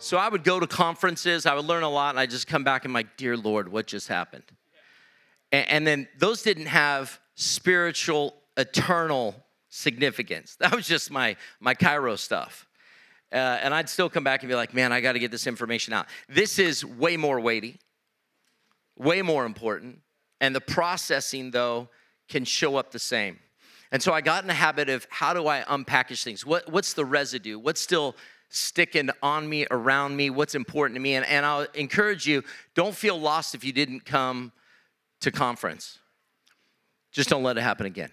So I would go to conferences, I would learn a lot, and I'd just come back and like, dear Lord, what just happened? And, and then those didn't have spiritual, eternal significance. That was just my my chiro stuff. Uh, and I'd still come back and be like, man, I got to get this information out. This is way more weighty, way more important, and the processing though can show up the same. And so I got in the habit of how do I unpackage things? What, what's the residue? What's still sticking on me, around me, what's important to me. And, and I'll encourage you don't feel lost if you didn't come to conference. Just don't let it happen again.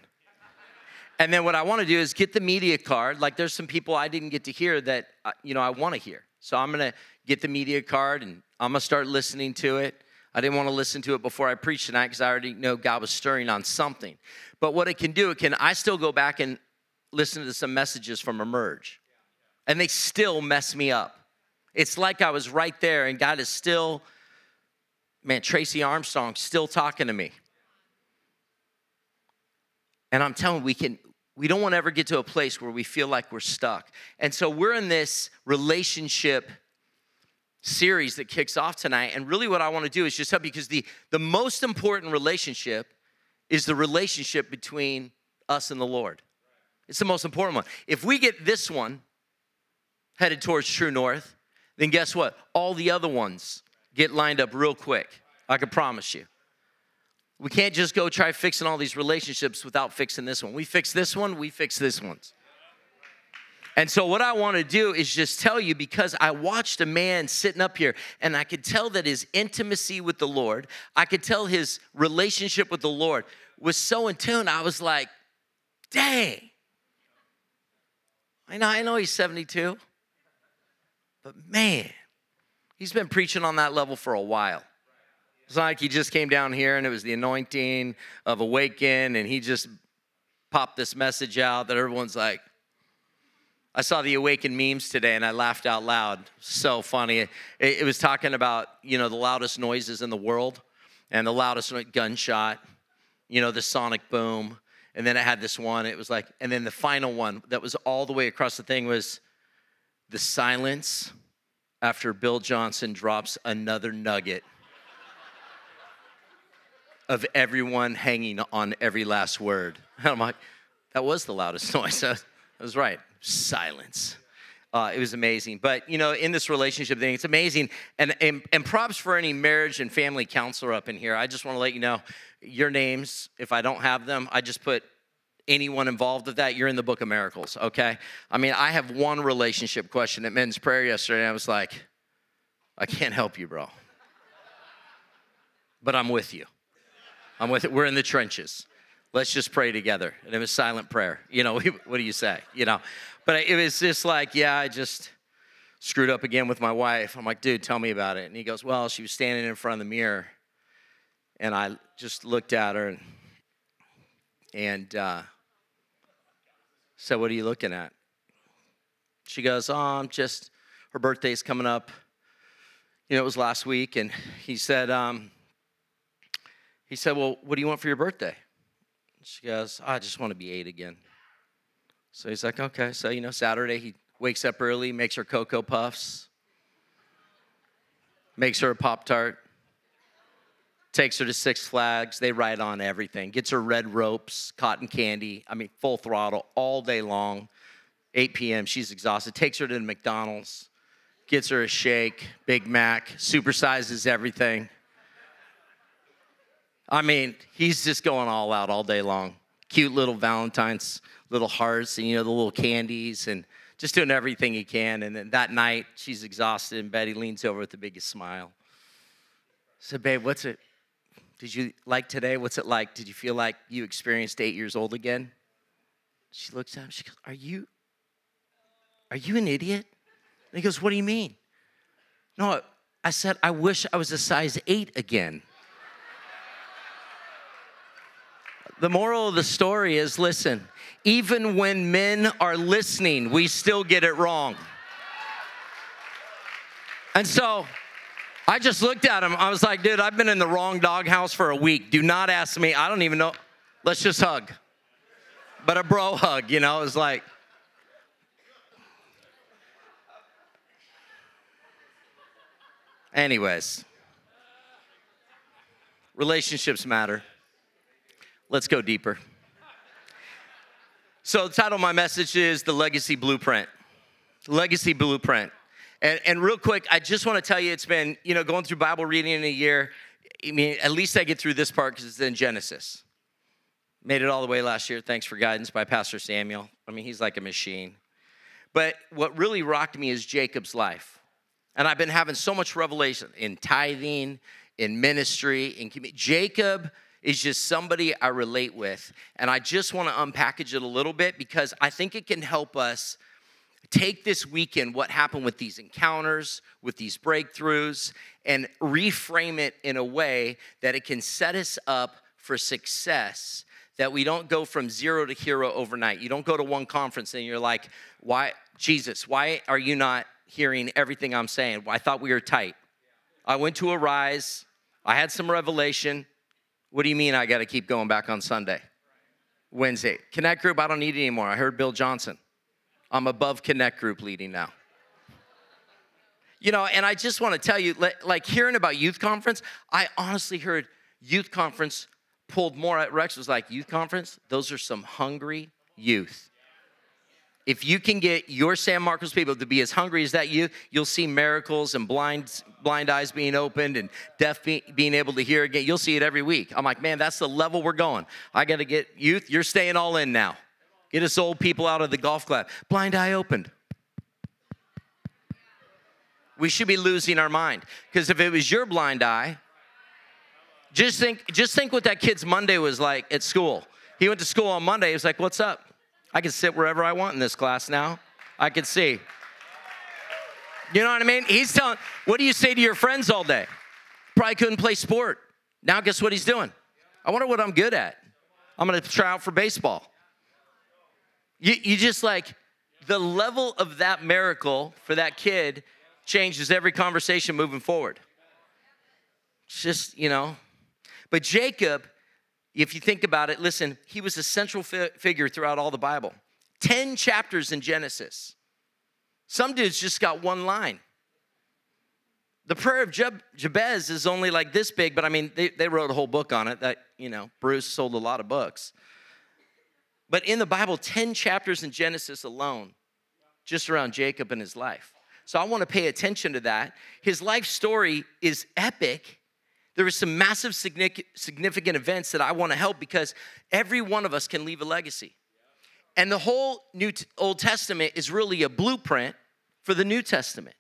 And then what I want to do is get the media card. Like there's some people I didn't get to hear that uh, you know I want to hear. So I'm going to get the media card and I'm going to start listening to it. I didn't want to listen to it before I preached tonight because I already know God was stirring on something. But what it can do, it can I still go back and listen to some messages from Emerge and they still mess me up. It's like I was right there, and God is still, man, Tracy Armstrong still talking to me. And I'm telling we can, we don't want to ever get to a place where we feel like we're stuck. And so we're in this relationship series that kicks off tonight. And really, what I want to do is just help you because the, the most important relationship is the relationship between us and the Lord. It's the most important one. If we get this one, headed towards true north, then guess what? All the other ones get lined up real quick. I can promise you. We can't just go try fixing all these relationships without fixing this one. We fix this one, we fix this one. And so, what I want to do is just tell you because I watched a man sitting up here and I could tell that his intimacy with the Lord, I could tell his relationship with the Lord was so in tune. I was like, dang. I know, I know he's 72. But man, he's been preaching on that level for a while. It's like he just came down here and it was the anointing of awaken, and he just popped this message out that everyone's like, I saw the awaken memes today and I laughed out loud. So funny. It, it, was talking about, you know, the loudest noises in the world and the loudest gunshot, you know, the sonic boom. And then it had this one, it was like, and then the final one that was all the way across the thing was the silence after Bill Johnson drops another nugget of everyone hanging on every last word. And I'm like, that was the loudest noise. I was right. Silence. Uh, it was amazing. But, you know, in this relationship thing, it's amazing. And, and, and props for any marriage and family counselor up in here. I just want to let you know your names, if I don't have them, I just put anyone involved with that, you're in the book of miracles, okay? I mean, I have one relationship question at men's prayer yesterday, I was like, I can't help you, bro. But I'm with you. I'm with it. We're in the trenches. Let's just pray together. And it was silent prayer. You know, what do you say? You know, but it was just like, yeah, I just screwed up again with my wife. I'm like, dude, tell me about it. And he goes, well, she was standing in front of the mirror, and I just looked at her and and uh, said, What are you looking at? She goes, Oh, I'm just, her birthday's coming up. You know, it was last week. And he said, um, he said, Well, what do you want for your birthday? She goes, oh, I just want to be eight again. So he's like, Okay. So, you know, Saturday, he wakes up early, makes her Cocoa Puffs, makes her a Pop Tart, takes her to Six Flags. They ride on everything. Gets her red ropes, cotton candy. I mean, full throttle all day long. 8 p.m. She's exhausted. Takes her to McDonald's. Gets her a shake, Big Mac, supersizes everything. I mean, he's just going all out all day long. Cute little Valentine's little hearts and, you know, the little candies and just doing everything he can. And then that night, she's exhausted and Betty leans over with the biggest smile. I said, babe, what's it? Did you like today? What's it like? Did you feel like you experienced eight years old again? She looks at him. She goes, Are you, are you an idiot? And he goes, What do you mean? No, I said, I wish I was a size eight again. The moral of the story is listen, even when men are listening, we still get it wrong. And so I just looked at him. I was like, dude, I've been in the wrong doghouse for a week. Do not ask me. I don't even know. Let's just hug. But a bro hug, you know, is like, Anyways, relationships matter. Let's go deeper. So, the title of my message is The Legacy Blueprint. Legacy Blueprint. And, and real quick, I just want to tell you it's been, you know, going through Bible reading in a year. I mean, at least I get through this part because it's in Genesis. Made it all the way last year. Thanks for guidance by Pastor Samuel. I mean, he's like a machine. But what really rocked me is Jacob's life. And I've been having so much revelation in tithing, in ministry, in community. Jacob is just somebody I relate with. And I just want to unpackage it a little bit because I think it can help us take this weekend, what happened with these encounters, with these breakthroughs, and reframe it in a way that it can set us up for success. That we don't go from zero to hero overnight. You don't go to one conference and you're like, why, Jesus, why are you not hearing everything I'm saying. I thought we were tight. I went to Arise. I had some revelation. What do you mean I got to keep going back on Sunday? Wednesday. Connect group, I don't need it anymore. I heard Bill Johnson. I'm above Connect group leading now. You know, and I just want to tell you, like hearing about youth conference, I honestly heard youth conference pulled more at Rex was like, youth conference, those are some hungry youth. If you can get your San Marcos people to be as hungry as that youth, you'll see miracles and blind, blind eyes being opened and deaf be, being able to hear again. You'll see it every week. I'm like, man, that's the level we're going. I got to get youth, you're staying all in now. Get us old people out of the golf club. Blind eye opened. We should be losing our mind. Because if it was your blind eye, just think, just think what that kid's Monday was like at school. He went to school on Monday. He was like, What's up? I can sit wherever I want in this class now. I can see. You know what I mean? He's telling, what do you say to your friends all day? Probably couldn't play sport. Now, guess what he's doing? I wonder what I'm good at. I'm gonna try out for baseball. You, you just like, the level of that miracle for that kid changes every conversation moving forward. It's just, you know. But Jacob if you think about it, listen, he was a central fi- figure throughout all the Bible. 10 chapters in Genesis. Some dudes just got one line. The prayer of Jeb- Jabez is only like this big, but I mean, they, they wrote a whole book on it that, you know, Bruce sold a lot of books. But in the Bible, 10 chapters in Genesis alone, just around Jacob and his life. So I want to pay attention to that. His life story is epic, there are some massive significant events that I want to help because every one of us can leave a legacy. And the whole New Old Testament is really a blueprint for the New Testament.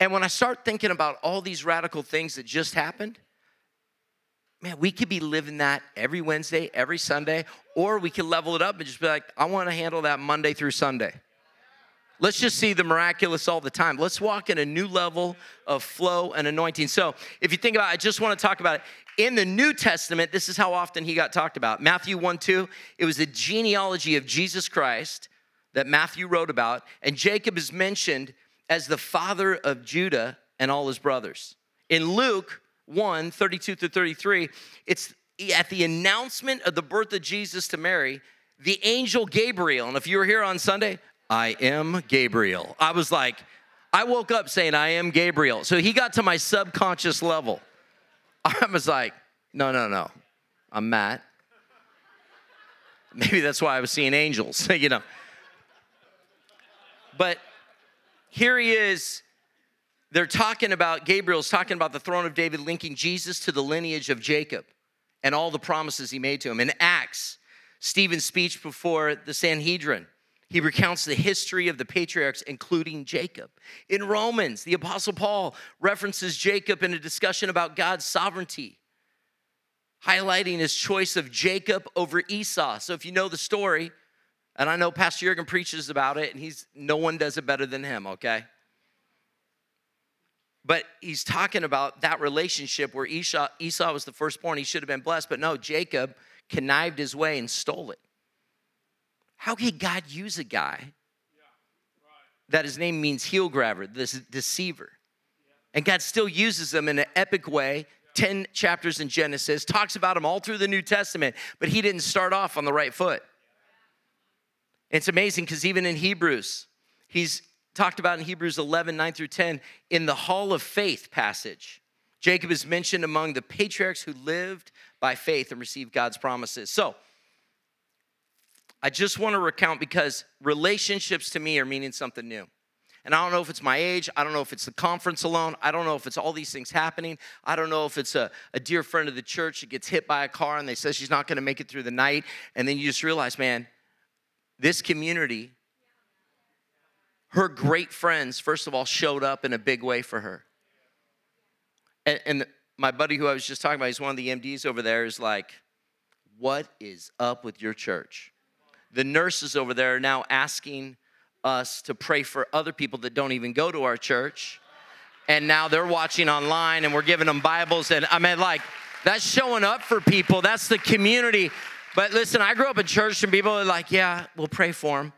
And when I start thinking about all these radical things that just happened, man, we could be living that every Wednesday, every Sunday, or we can level it up and just be like, I want to handle that Monday through Sunday. Let's just see the miraculous all the time. Let's walk in a new level of flow and anointing. So, if you think about it, I just want to talk about it. In the New Testament, this is how often he got talked about. Matthew 1 2, it was a genealogy of Jesus Christ that Matthew wrote about, and Jacob is mentioned as the father of Judah and all his brothers. In Luke 1 32 through 33, it's at the announcement of the birth of Jesus to Mary, the angel Gabriel, and if you were here on Sunday, I am Gabriel. I was like, I woke up saying, I am Gabriel. So he got to my subconscious level. I was like, no, no, no. I'm Matt. Maybe that's why I was seeing angels, you know. But here he is. They're talking about, Gabriel's talking about the throne of David, linking Jesus to the lineage of Jacob and all the promises he made to him. In Acts, Stephen's speech before the Sanhedrin, he recounts the history of the patriarchs, including Jacob. In Romans, the Apostle Paul references Jacob in a discussion about God's sovereignty, highlighting his choice of Jacob over Esau. So if you know the story, and I know Pastor Jurgen preaches about it, and he's no one does it better than him, okay? But he's talking about that relationship where Esau, Esau was the firstborn. He should have been blessed, but no, Jacob connived his way and stole it. How could God use a guy that his name means heel grabber, this deceiver? And God still uses them in an epic way 10 chapters in Genesis, talks about him all through the New Testament, but he didn't start off on the right foot. It's amazing because even in Hebrews, he's talked about in Hebrews 11, 9 through 10, in the Hall of Faith passage. Jacob is mentioned among the patriarchs who lived by faith and received God's promises. So, I just want to recount because relationships to me are meaning something new. And I don't know if it's my age. I don't know if it's the conference alone. I don't know if it's all these things happening. I don't know if it's a, a dear friend of the church that gets hit by a car and they say she's not going to make it through the night. And then you just realize, man, this community, her great friends, first of all, showed up in a big way for her. And, and my buddy who I was just talking about, he's one of the MDs over there, is like, What is up with your church? The nurses over there are now asking us to pray for other people that don't even go to our church. And now they're watching online and we're giving them Bibles. And I mean, like, that's showing up for people. That's the community. But listen, I grew up in church and people are like, yeah, we'll pray for them.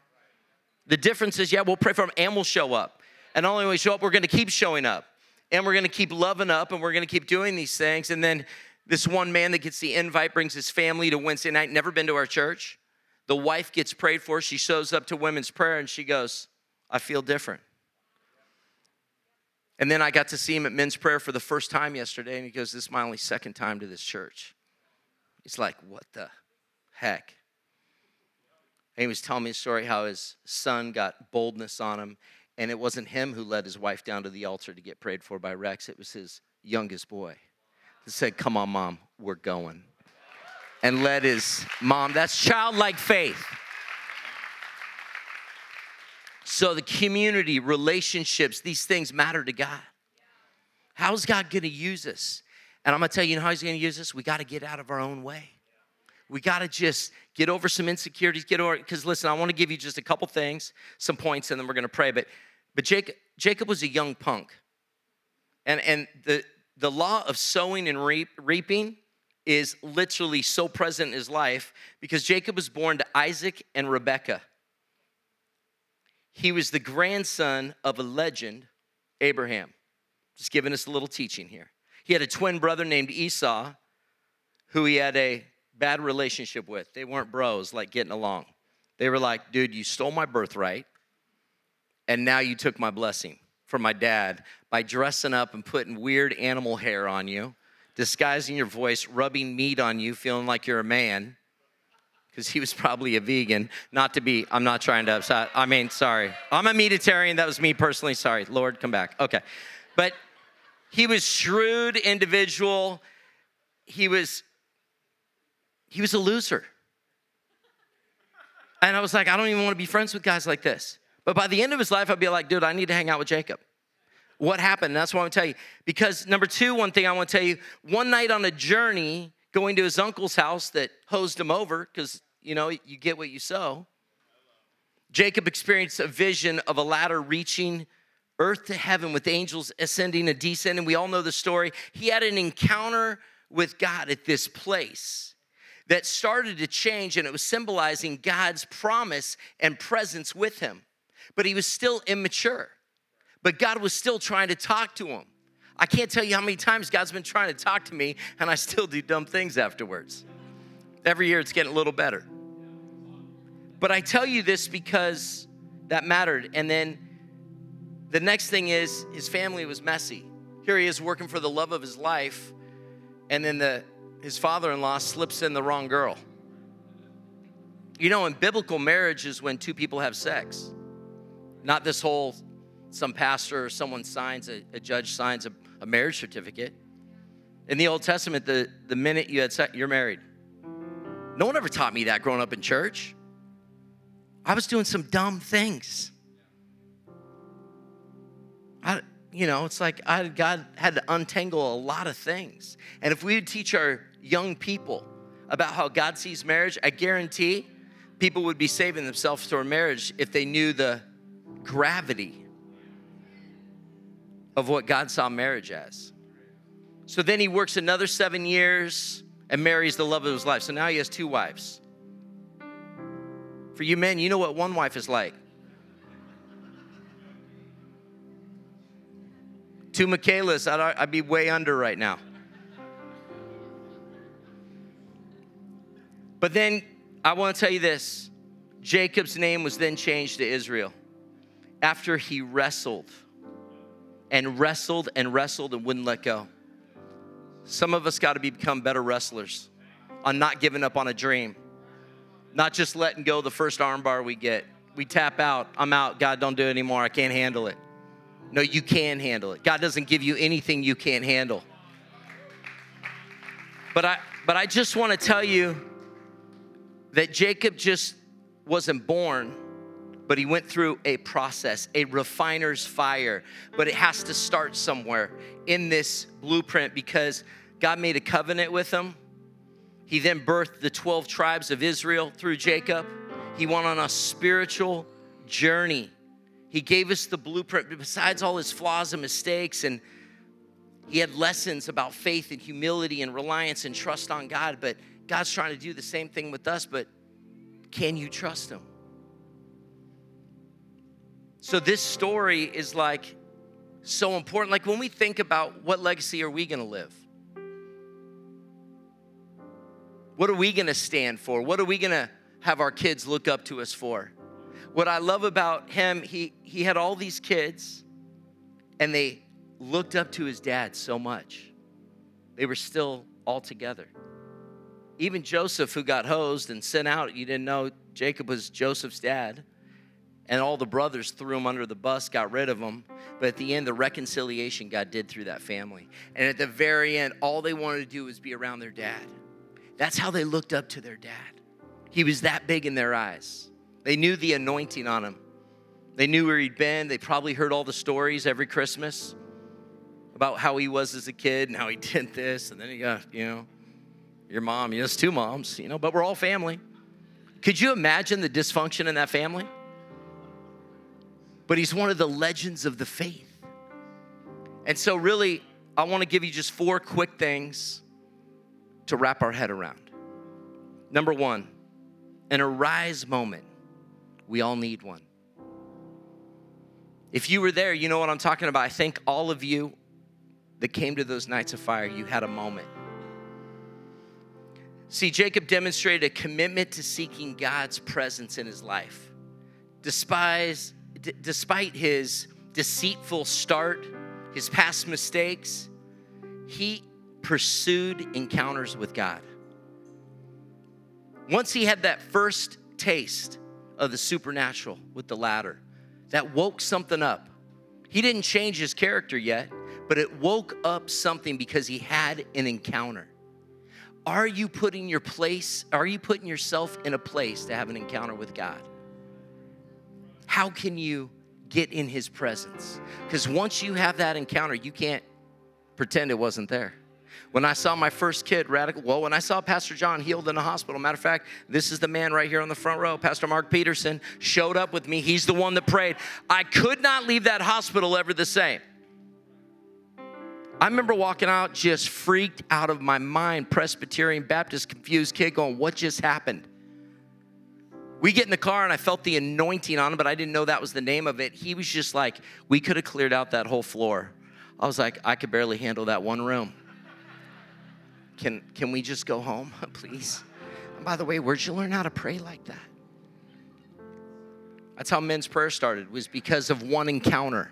The difference is, yeah, we'll pray for them and we'll show up. And not only we show up, we're gonna keep showing up. And we're gonna keep loving up and we're gonna keep doing these things. And then this one man that gets the invite brings his family to Wednesday night, never been to our church. The wife gets prayed for. She shows up to women's prayer and she goes, I feel different. And then I got to see him at men's prayer for the first time yesterday, and he goes, This is my only second time to this church. He's like, What the heck? And he was telling me a story how his son got boldness on him, and it wasn't him who led his wife down to the altar to get prayed for by Rex, it was his youngest boy. He said, Come on, mom, we're going and led his mom. That's childlike faith. So, the community, relationships, these things matter to God. How's God gonna use us? And I'm gonna tell you, you know how He's gonna use us? We gotta get out of our own way. We gotta just get over some insecurities, get over, because listen, I wanna give you just a couple things, some points, and then we're gonna pray. But but Jacob, Jacob was a young punk. And and the the law of sowing and reap, reaping is literally so present in his life because Jacob was born to Isaac and Rebekah. He was the grandson of a legend, Abraham. Just giving us a little teaching here. He had a twin brother named Esau who he had a bad relationship with. They weren't bros, like getting along. They were like, dude, you stole my birthright, and now you took my blessing from my dad by dressing up and putting weird animal hair on you disguising your voice, rubbing meat on you, feeling like you're a man, because he was probably a vegan. Not to be, I'm not trying to upset. I mean, sorry. I'm a meatitarian. That was me personally. Sorry. Lord, come back. Okay. But he was shrewd individual. He was he was a loser. And I was like, I don't even want to be friends with guys like this. But by the end of his life, I'd be like, dude, I need to hang out with Jacob what happened. That's what I want to tell you. Because number two, one thing I want to tell you, one night on a journey going to his uncle's house that hosed him over, because you know, you get what you sow. Jacob experienced a vision of a ladder reaching earth to heaven with angels ascending and descending. We all know the story. He had an encounter with God at this place that started to change, and it was symbolizing God's promise and presence with him. But he was still immature but God was still trying to talk to him. I can't tell you how many times God's been trying to talk to me, and I still do dumb things afterwards. Every year it's getting a little better. But I tell you this because that mattered. And then the next thing is his family was messy. Here he is working for the love of his life, and then the, his father in law slips in the wrong girl. You know, in biblical marriage is when two people have sex, not this whole some pastor or someone signs, a, a judge signs a, a, marriage certificate. In the Old Testament, the, the minute you had sex, you're married. No one ever taught me that growing up in church. I was doing some dumb things. I, you know, it's like I, God had to untangle a lot of things. And if we would teach our young people about how God sees marriage, I guarantee people would be saving themselves to a marriage if they knew the gravity of what God saw marriage as. So then he works another seven years and marries the love of his life. So now he has two wives. For you men, you know what one wife is like. Two Michaelas, I'd, I'd be way under right now. But then I want to tell you this Jacob's name was then changed to Israel after he wrestled and wrestled and wrestled and wouldn't let go. Some of us got to become better wrestlers on not giving up on a dream, not just letting go the first armbar we get. We tap out, I'm out, God, don't do it anymore, I can't handle it. No, you can handle it. God doesn't give you anything you can't handle. But I but I just want to tell you that Jacob just wasn't born, but he went through a process, a refiner's fire. But it has to start somewhere in this blueprint because God made a covenant with him. He then birthed the 12 tribes of Israel through Jacob. He went on a spiritual journey. He gave us the blueprint, besides all his flaws and mistakes, and he had lessons about faith and humility and reliance and trust on God. But God's trying to do the same thing with us, but can you trust Him? So, this story is like so important. Like when we think about what legacy are we gonna live? What are we gonna stand for? What are we gonna have our kids look up to us for? What I love about him, he, he had all these kids and they looked up to his dad so much. They were still all together. Even Joseph, who got hosed and sent out, you didn't know Jacob was Joseph's dad. And all the brothers threw him under the bus, got rid of him. But at the end, the reconciliation God did through that family. And at the very end, all they wanted to do was be around their dad. That's how they looked up to their dad. He was that big in their eyes. They knew the anointing on him. They knew where he'd been. They probably heard all the stories every Christmas about how he was as a kid and how he did this. And then he got, you know, your mom, yes, two moms, you know, but we're all family. Could you imagine the dysfunction in that family? But he's one of the legends of the faith. And so, really, I want to give you just four quick things to wrap our head around. Number one, an arise moment. We all need one. If you were there, you know what I'm talking about. I think all of you that came to those nights of fire, you had a moment. See, Jacob demonstrated a commitment to seeking God's presence in his life. Despise, d- despite his deceitful start, his past mistakes, he pursued encounters with God. Once he had that first taste of the supernatural with the ladder, that woke something up. He didn't change his character yet, but it woke up something because he had an encounter. Are you putting your place, are you putting yourself in a place to have an encounter with God? How can you get in his presence? Because once you have that encounter, you can't pretend it wasn't there. When I saw my first kid radical, well, when I saw Pastor John healed in a hospital, matter of fact, this is the man right here on the front row, Pastor Mark Peterson, showed up with me. He's the one that prayed. I could not leave that hospital ever the same. I remember walking out just freaked out of my mind, Presbyterian Baptist confused kid going, What just happened? We get in the car and I felt the anointing on him, but I didn't know that was the name of it. He was just like, We could have cleared out that whole floor. I was like, I could barely handle that one room. Can, can we just go home, please? And by the way, where'd you learn how to pray like that? That's how men's prayer started, was because of one encounter.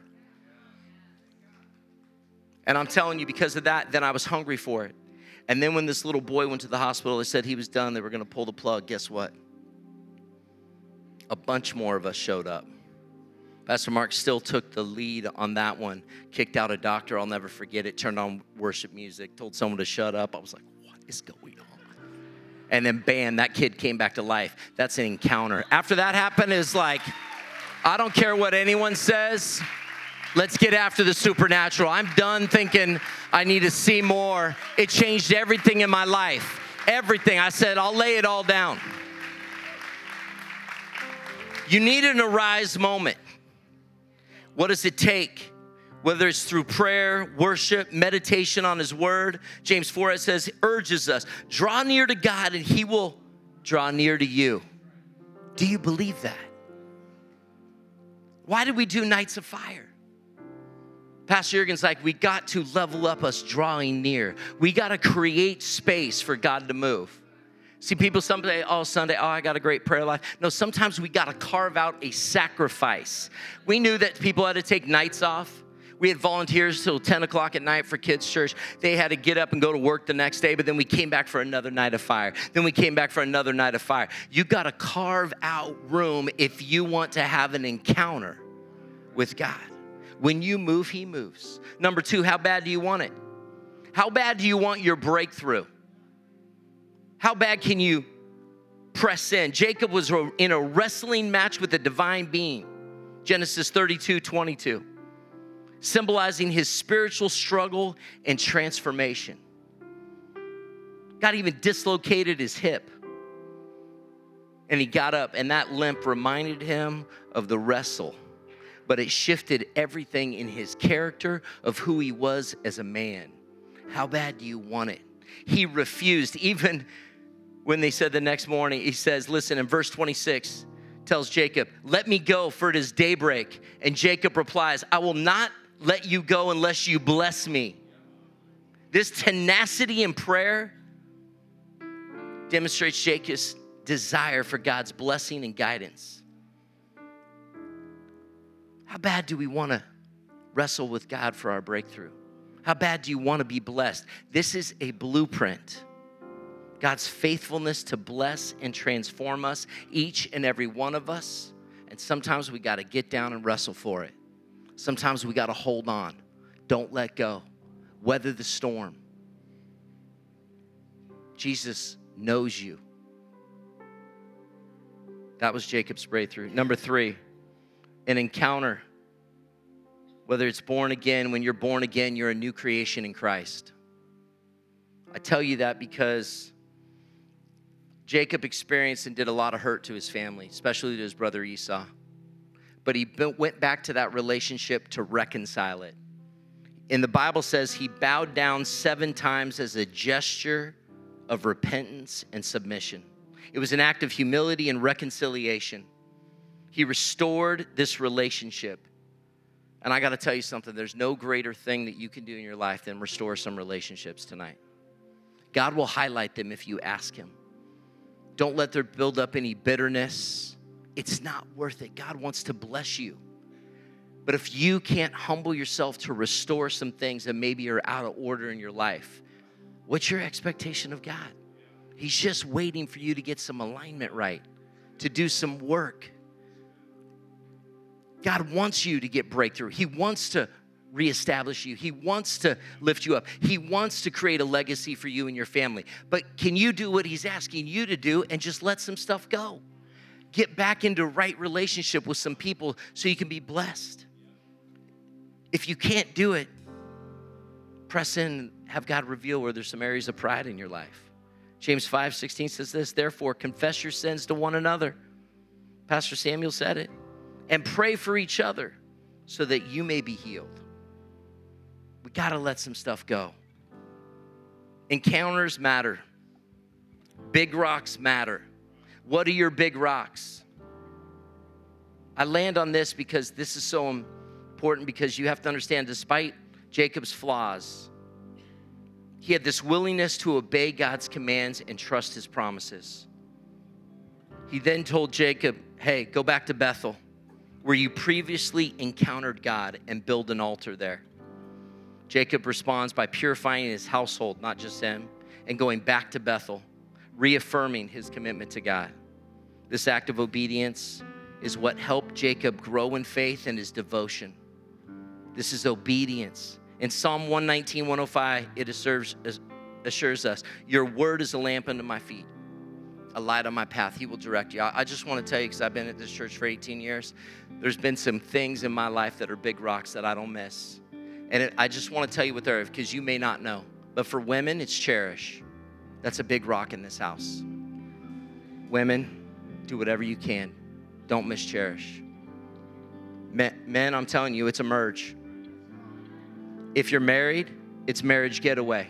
And I'm telling you, because of that, then I was hungry for it. And then when this little boy went to the hospital, they said he was done, they were gonna pull the plug. Guess what? A bunch more of us showed up. Pastor Mark still took the lead on that one, kicked out a doctor, I'll never forget it, turned on worship music, told someone to shut up. I was like, what is going on? And then bam, that kid came back to life. That's an encounter. After that happened, is like, I don't care what anyone says. Let's get after the supernatural. I'm done thinking I need to see more. It changed everything in my life. Everything. I said, I'll lay it all down. You need an arise moment. What does it take? whether it's through prayer, worship, meditation on His Word. James 4 it says, urges us, draw near to God and He will draw near to you. Do you believe that? Why did we do Nights of Fire? Pastor Jurgen's like, we got to level up us drawing near. We got to create space for God to move. See, people someday, oh, Sunday, oh, I got a great prayer life. No, sometimes we got to carve out a sacrifice. We knew that people had to take nights off. We had volunteers till 10 o'clock at night for kids' church. They had to get up and go to work the next day, but then we came back for another night of fire. Then we came back for another night of fire. You got to carve out room if you want to have an encounter with God. When you move, He moves. Number two, how bad do you want it? How bad do you want your breakthrough? How bad can you press in? Jacob was in a wrestling match with a divine being. Genesis 32 22, symbolizing his spiritual struggle and transformation. God even dislocated his hip. And he got up, and that limp reminded him of the wrestle, but it shifted everything in his character of who he was as a man. How bad do you want it? He refused, even when they said the next morning, he says, Listen, in verse 26, tells Jacob, Let me go, for it is daybreak. And Jacob replies, I will not let you go unless you bless me. This tenacity in prayer demonstrates Jacob's desire for God's blessing and guidance. How bad do we want to wrestle with God for our breakthrough? How bad do you want to be blessed? This is a blueprint God's faithfulness to bless and transform us, each and every one of us. And sometimes we got to get down and wrestle for it. Sometimes we got to hold on. Don't let go. Weather the storm. Jesus knows you. That was Jacob's breakthrough. Number three, an encounter. Whether it's born again, when you're born again, you're a new creation in Christ. I tell you that because Jacob experienced and did a lot of hurt to his family, especially to his brother Esau. But he went back to that relationship to reconcile it. And the Bible says he bowed down seven times as a gesture of repentance and submission. It was an act of humility and reconciliation. He restored this relationship. And I got to tell you something there's no greater thing that you can do in your life than restore some relationships tonight. God will highlight them if you ask Him. Don't let there build up any bitterness. It's not worth it. God wants to bless you. But if you can't humble yourself to restore some things that maybe are out of order in your life, what's your expectation of God? He's just waiting for you to get some alignment right, to do some work. God wants you to get breakthrough. He wants to reestablish you. He wants to lift you up. He wants to create a legacy for you and your family. But can you do what he's asking you to do and just let some stuff go? Get back into right relationship with some people so you can be blessed. If you can't do it, press in, have God reveal where there's some areas of pride in your life. James 5 16 says this, therefore, confess your sins to one another. Pastor Samuel said it. And pray for each other so that you may be healed. We got to let some stuff go. Encounters matter. Big rocks matter. What are your big rocks? I land on this because this is so important because you have to understand, despite Jacob's flaws, he had this willingness to obey God's commands and trust his promises. He then told Jacob, Hey, go back to Bethel, where you previously encountered God, and build an altar there. Jacob responds by purifying his household, not just him, and going back to Bethel, reaffirming his commitment to God. This act of obedience is what helped Jacob grow in faith and his devotion. This is obedience. In Psalm 119, 105, it assures, assures us, Your word is a lamp unto my feet, a light on my path. He will direct you. I just want to tell you, because I've been at this church for 18 years, there's been some things in my life that are big rocks that I don't miss. And it, I just want to tell you what they're because you may not know. But for women, it's cherish. That's a big rock in this house. Women, do whatever you can. Don't miss cherish. Men, men, I'm telling you, it's Emerge. If you're married, it's marriage getaway.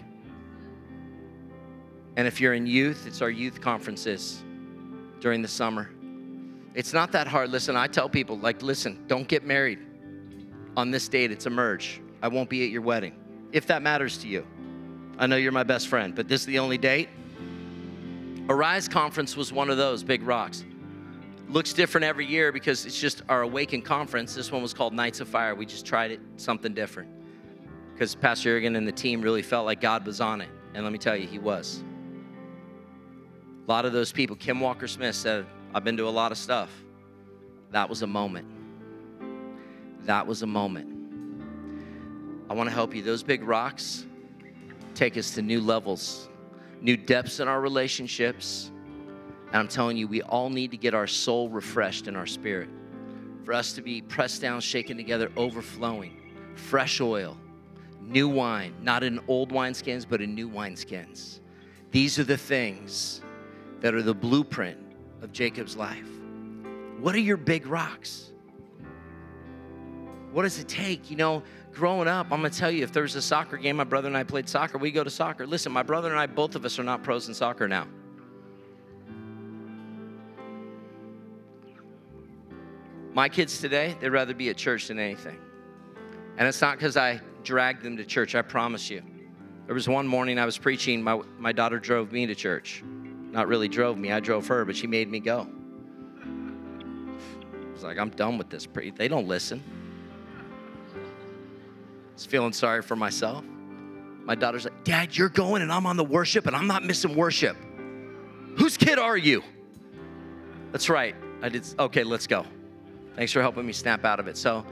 And if you're in youth, it's our youth conferences during the summer. It's not that hard. Listen, I tell people, like, listen, don't get married on this date. It's Emerge. I won't be at your wedding, if that matters to you. I know you're my best friend, but this is the only date. Arise Conference was one of those big rocks. Looks different every year because it's just our Awaken Conference. This one was called Nights of Fire. We just tried it, something different. Because Pastor Jurgen and the team really felt like God was on it. And let me tell you, he was. A lot of those people, Kim Walker Smith said, I've been to a lot of stuff. That was a moment. That was a moment. I want to help you. Those big rocks take us to new levels, new depths in our relationships. And I'm telling you, we all need to get our soul refreshed in our spirit. For us to be pressed down, shaken together, overflowing. Fresh oil, new wine, not in old wineskins, but in new wineskins. These are the things that are the blueprint of Jacob's life. What are your big rocks? What does it take? You know, growing up, I'm gonna tell you, if there was a soccer game, my brother and I played soccer, we go to soccer. Listen, my brother and I, both of us are not pros in soccer now. My kids today, they'd rather be at church than anything. And it's not because I dragged them to church, I promise you. There was one morning I was preaching, my, my daughter drove me to church. Not really drove me, I drove her, but she made me go. I was like, I'm done with this. They don't listen. I was feeling sorry for myself. My daughter's like, Dad, you're going and I'm on the worship and I'm not missing worship. Whose kid are you? That's right. I did. Okay, let's go. Thanks for helping me snap out of it. So,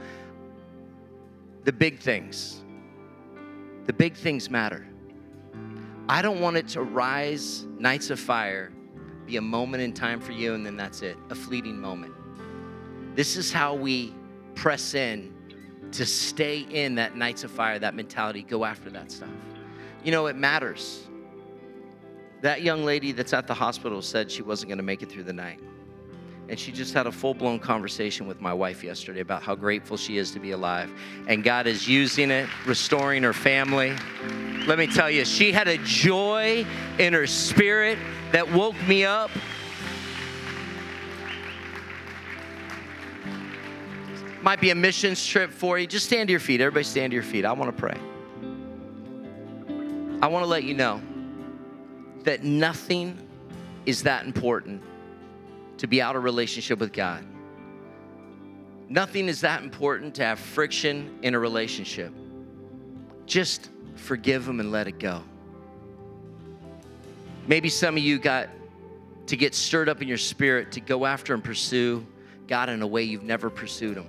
the big things, the big things matter. I don't want it to rise, nights of fire, be a moment in time for you, and then that's it, a fleeting moment. This is how we press in to stay in that nights of fire, that mentality, go after that stuff. You know, it matters. That young lady that's at the hospital said she wasn't going to make it through the night. And she just had a full blown conversation with my wife yesterday about how grateful she is to be alive. And God is using it, restoring her family. Let me tell you, she had a joy in her spirit that woke me up. Might be a missions trip for you. Just stand to your feet. Everybody stand to your feet. I want to pray. I want to let you know that nothing is that important to be out of relationship with God. Nothing is that important to have friction in a relationship. Just forgive them and let it go. Maybe some of you got to get stirred up in your spirit to go after and pursue God in a way you've never pursued Him.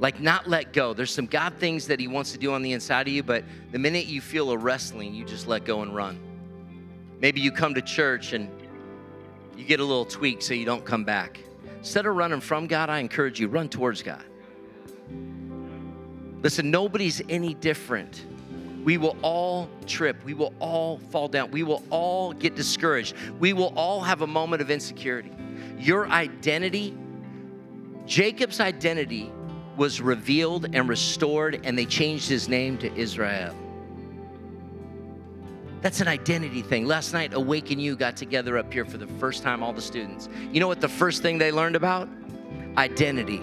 Like, not let go. There's some God things that He wants to do on the inside of you, but the minute you feel a wrestling, you just let go and run. Maybe you come to church and you get a little tweak so you don't come back. Instead of running from God, I encourage you run towards God. Listen, nobody's any different. We will all trip. We will all fall down. We will all get discouraged. We will all have a moment of insecurity. Your identity, Jacob's identity, was revealed and restored, and they changed his name to Israel. That's an identity thing. Last night, Awaken Youth got together up here for the first time, all the students. You know what the first thing they learned about? Identity.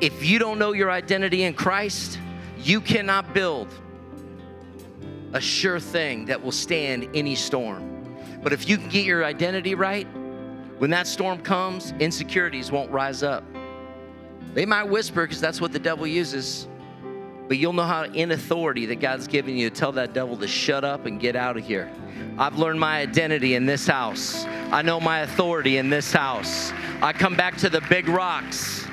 If you don't know your identity in Christ, you cannot build a sure thing that will stand any storm. But if you can get your identity right, when that storm comes, insecurities won't rise up. They might whisper because that's what the devil uses. But you'll know how, in authority that God's given you, to tell that devil to shut up and get out of here. I've learned my identity in this house. I know my authority in this house. I come back to the big rocks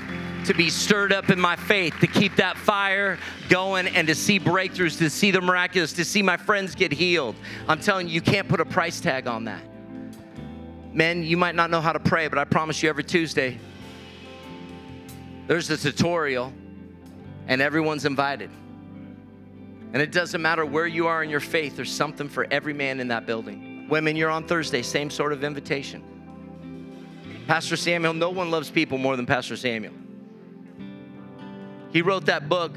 to be stirred up in my faith, to keep that fire going, and to see breakthroughs, to see the miraculous, to see my friends get healed. I'm telling you, you can't put a price tag on that. Men, you might not know how to pray, but I promise you every Tuesday, there's a tutorial and everyone's invited. And it doesn't matter where you are in your faith, there's something for every man in that building. Women, you're on Thursday, same sort of invitation. Pastor Samuel, no one loves people more than Pastor Samuel. He wrote that book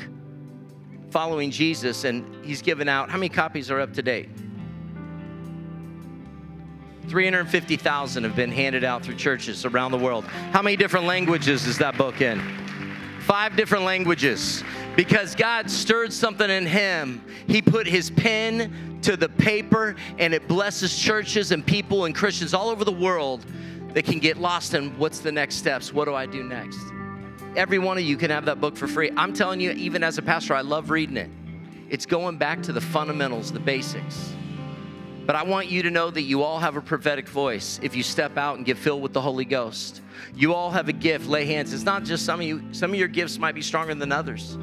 following Jesus, and he's given out how many copies are up to date? 350,000 have been handed out through churches around the world. How many different languages is that book in? Five different languages. Because God stirred something in him. He put his pen to the paper and it blesses churches and people and Christians all over the world that can get lost in what's the next steps? What do I do next? Every one of you can have that book for free. I'm telling you, even as a pastor, I love reading it. It's going back to the fundamentals, the basics. But I want you to know that you all have a prophetic voice if you step out and get filled with the Holy Ghost. You all have a gift, lay hands. It's not just some of you, some of your gifts might be stronger than others,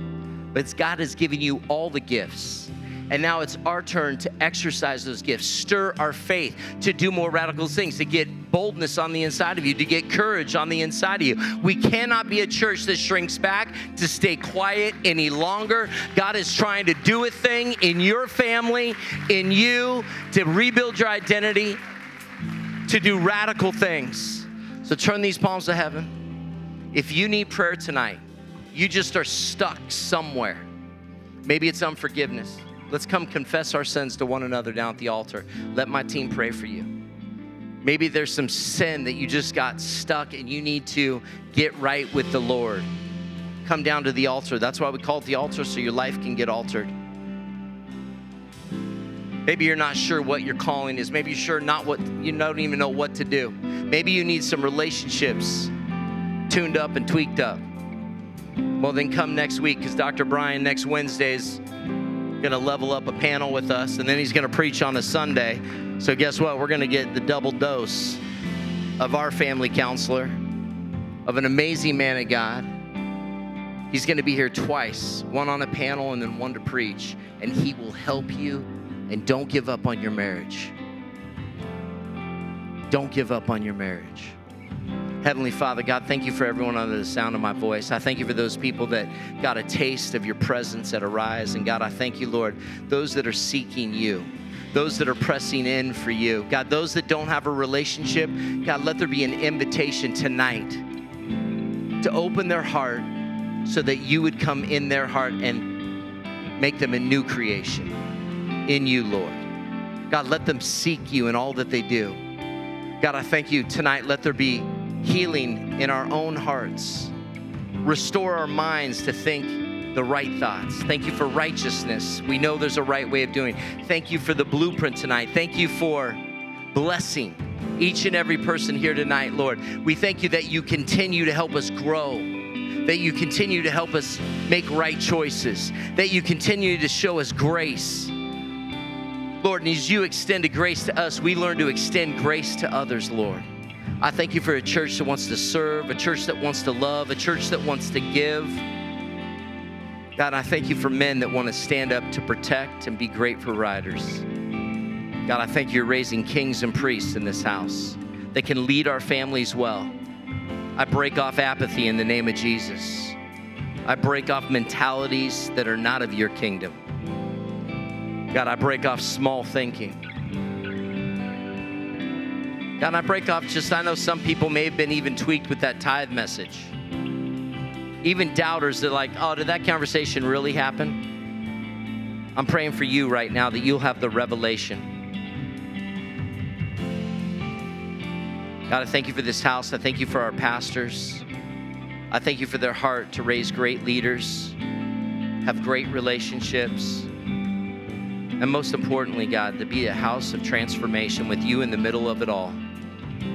but God has given you all the gifts. And now it's our turn to exercise those gifts, stir our faith, to do more radical things, to get boldness on the inside of you, to get courage on the inside of you. We cannot be a church that shrinks back, to stay quiet any longer. God is trying to do a thing in your family, in you, to rebuild your identity, to do radical things. So turn these palms to heaven. If you need prayer tonight, you just are stuck somewhere. Maybe it's unforgiveness. Let's come confess our sins to one another down at the altar. Let my team pray for you. Maybe there's some sin that you just got stuck and you need to get right with the Lord. Come down to the altar. That's why we call it the altar so your life can get altered. Maybe you're not sure what your calling is. Maybe you're sure not what you don't even know what to do. Maybe you need some relationships tuned up and tweaked up. Well, then come next week because Dr. Brian next Wednesday is going to level up a panel with us, and then he's going to preach on a Sunday. So, guess what? We're going to get the double dose of our family counselor, of an amazing man of God. He's going to be here twice one on a panel and then one to preach, and he will help you. And don't give up on your marriage. Don't give up on your marriage. Heavenly Father, God, thank you for everyone under the sound of my voice. I thank you for those people that got a taste of your presence at Arise. And God, I thank you, Lord, those that are seeking you, those that are pressing in for you. God, those that don't have a relationship, God, let there be an invitation tonight to open their heart so that you would come in their heart and make them a new creation in you, Lord. God, let them seek you in all that they do. God, I thank you tonight. Let there be healing in our own hearts. Restore our minds to think the right thoughts. Thank you for righteousness. We know there's a right way of doing. It. Thank you for the blueprint tonight. Thank you for blessing each and every person here tonight, Lord. We thank you that you continue to help us grow, that you continue to help us make right choices, that you continue to show us grace. Lord, and as you extend a grace to us, we learn to extend grace to others, Lord. I thank you for a church that wants to serve, a church that wants to love, a church that wants to give. God, I thank you for men that want to stand up to protect and be great providers. God, I thank you're raising kings and priests in this house that can lead our families well. I break off apathy in the name of Jesus. I break off mentalities that are not of your kingdom. God, I break off small thinking. God, I break off just, I know some people may have been even tweaked with that tithe message. Even doubters that like, oh, did that conversation really happen? I'm praying for you right now that you'll have the revelation. God, I thank you for this house. I thank you for our pastors. I thank you for their heart to raise great leaders, have great relationships, and most importantly, God, to be a house of transformation with you in the middle of it all.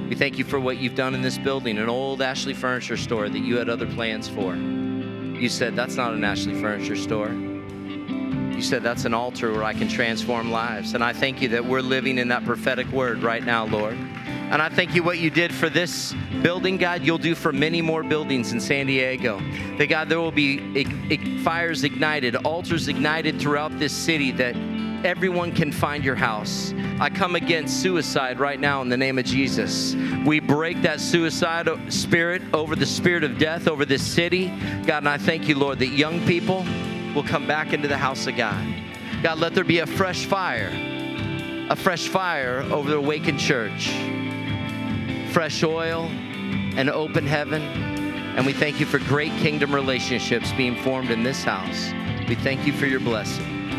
We thank you for what you've done in this building, an old Ashley Furniture store that you had other plans for. You said, That's not an Ashley Furniture store. You said, That's an altar where I can transform lives. And I thank you that we're living in that prophetic word right now, Lord. And I thank you what you did for this building, God, you'll do for many more buildings in San Diego. That, God, there will be fires ignited, altars ignited throughout this city that everyone can find your house. I come against suicide right now in the name of Jesus. We break that suicide spirit over the spirit of death over this city. God, and I thank you, Lord, that young people will come back into the house of God. God, let there be a fresh fire, a fresh fire over the awakened church, fresh oil, and open heaven. And we thank you for great kingdom relationships being formed in this house. We thank you for your blessing.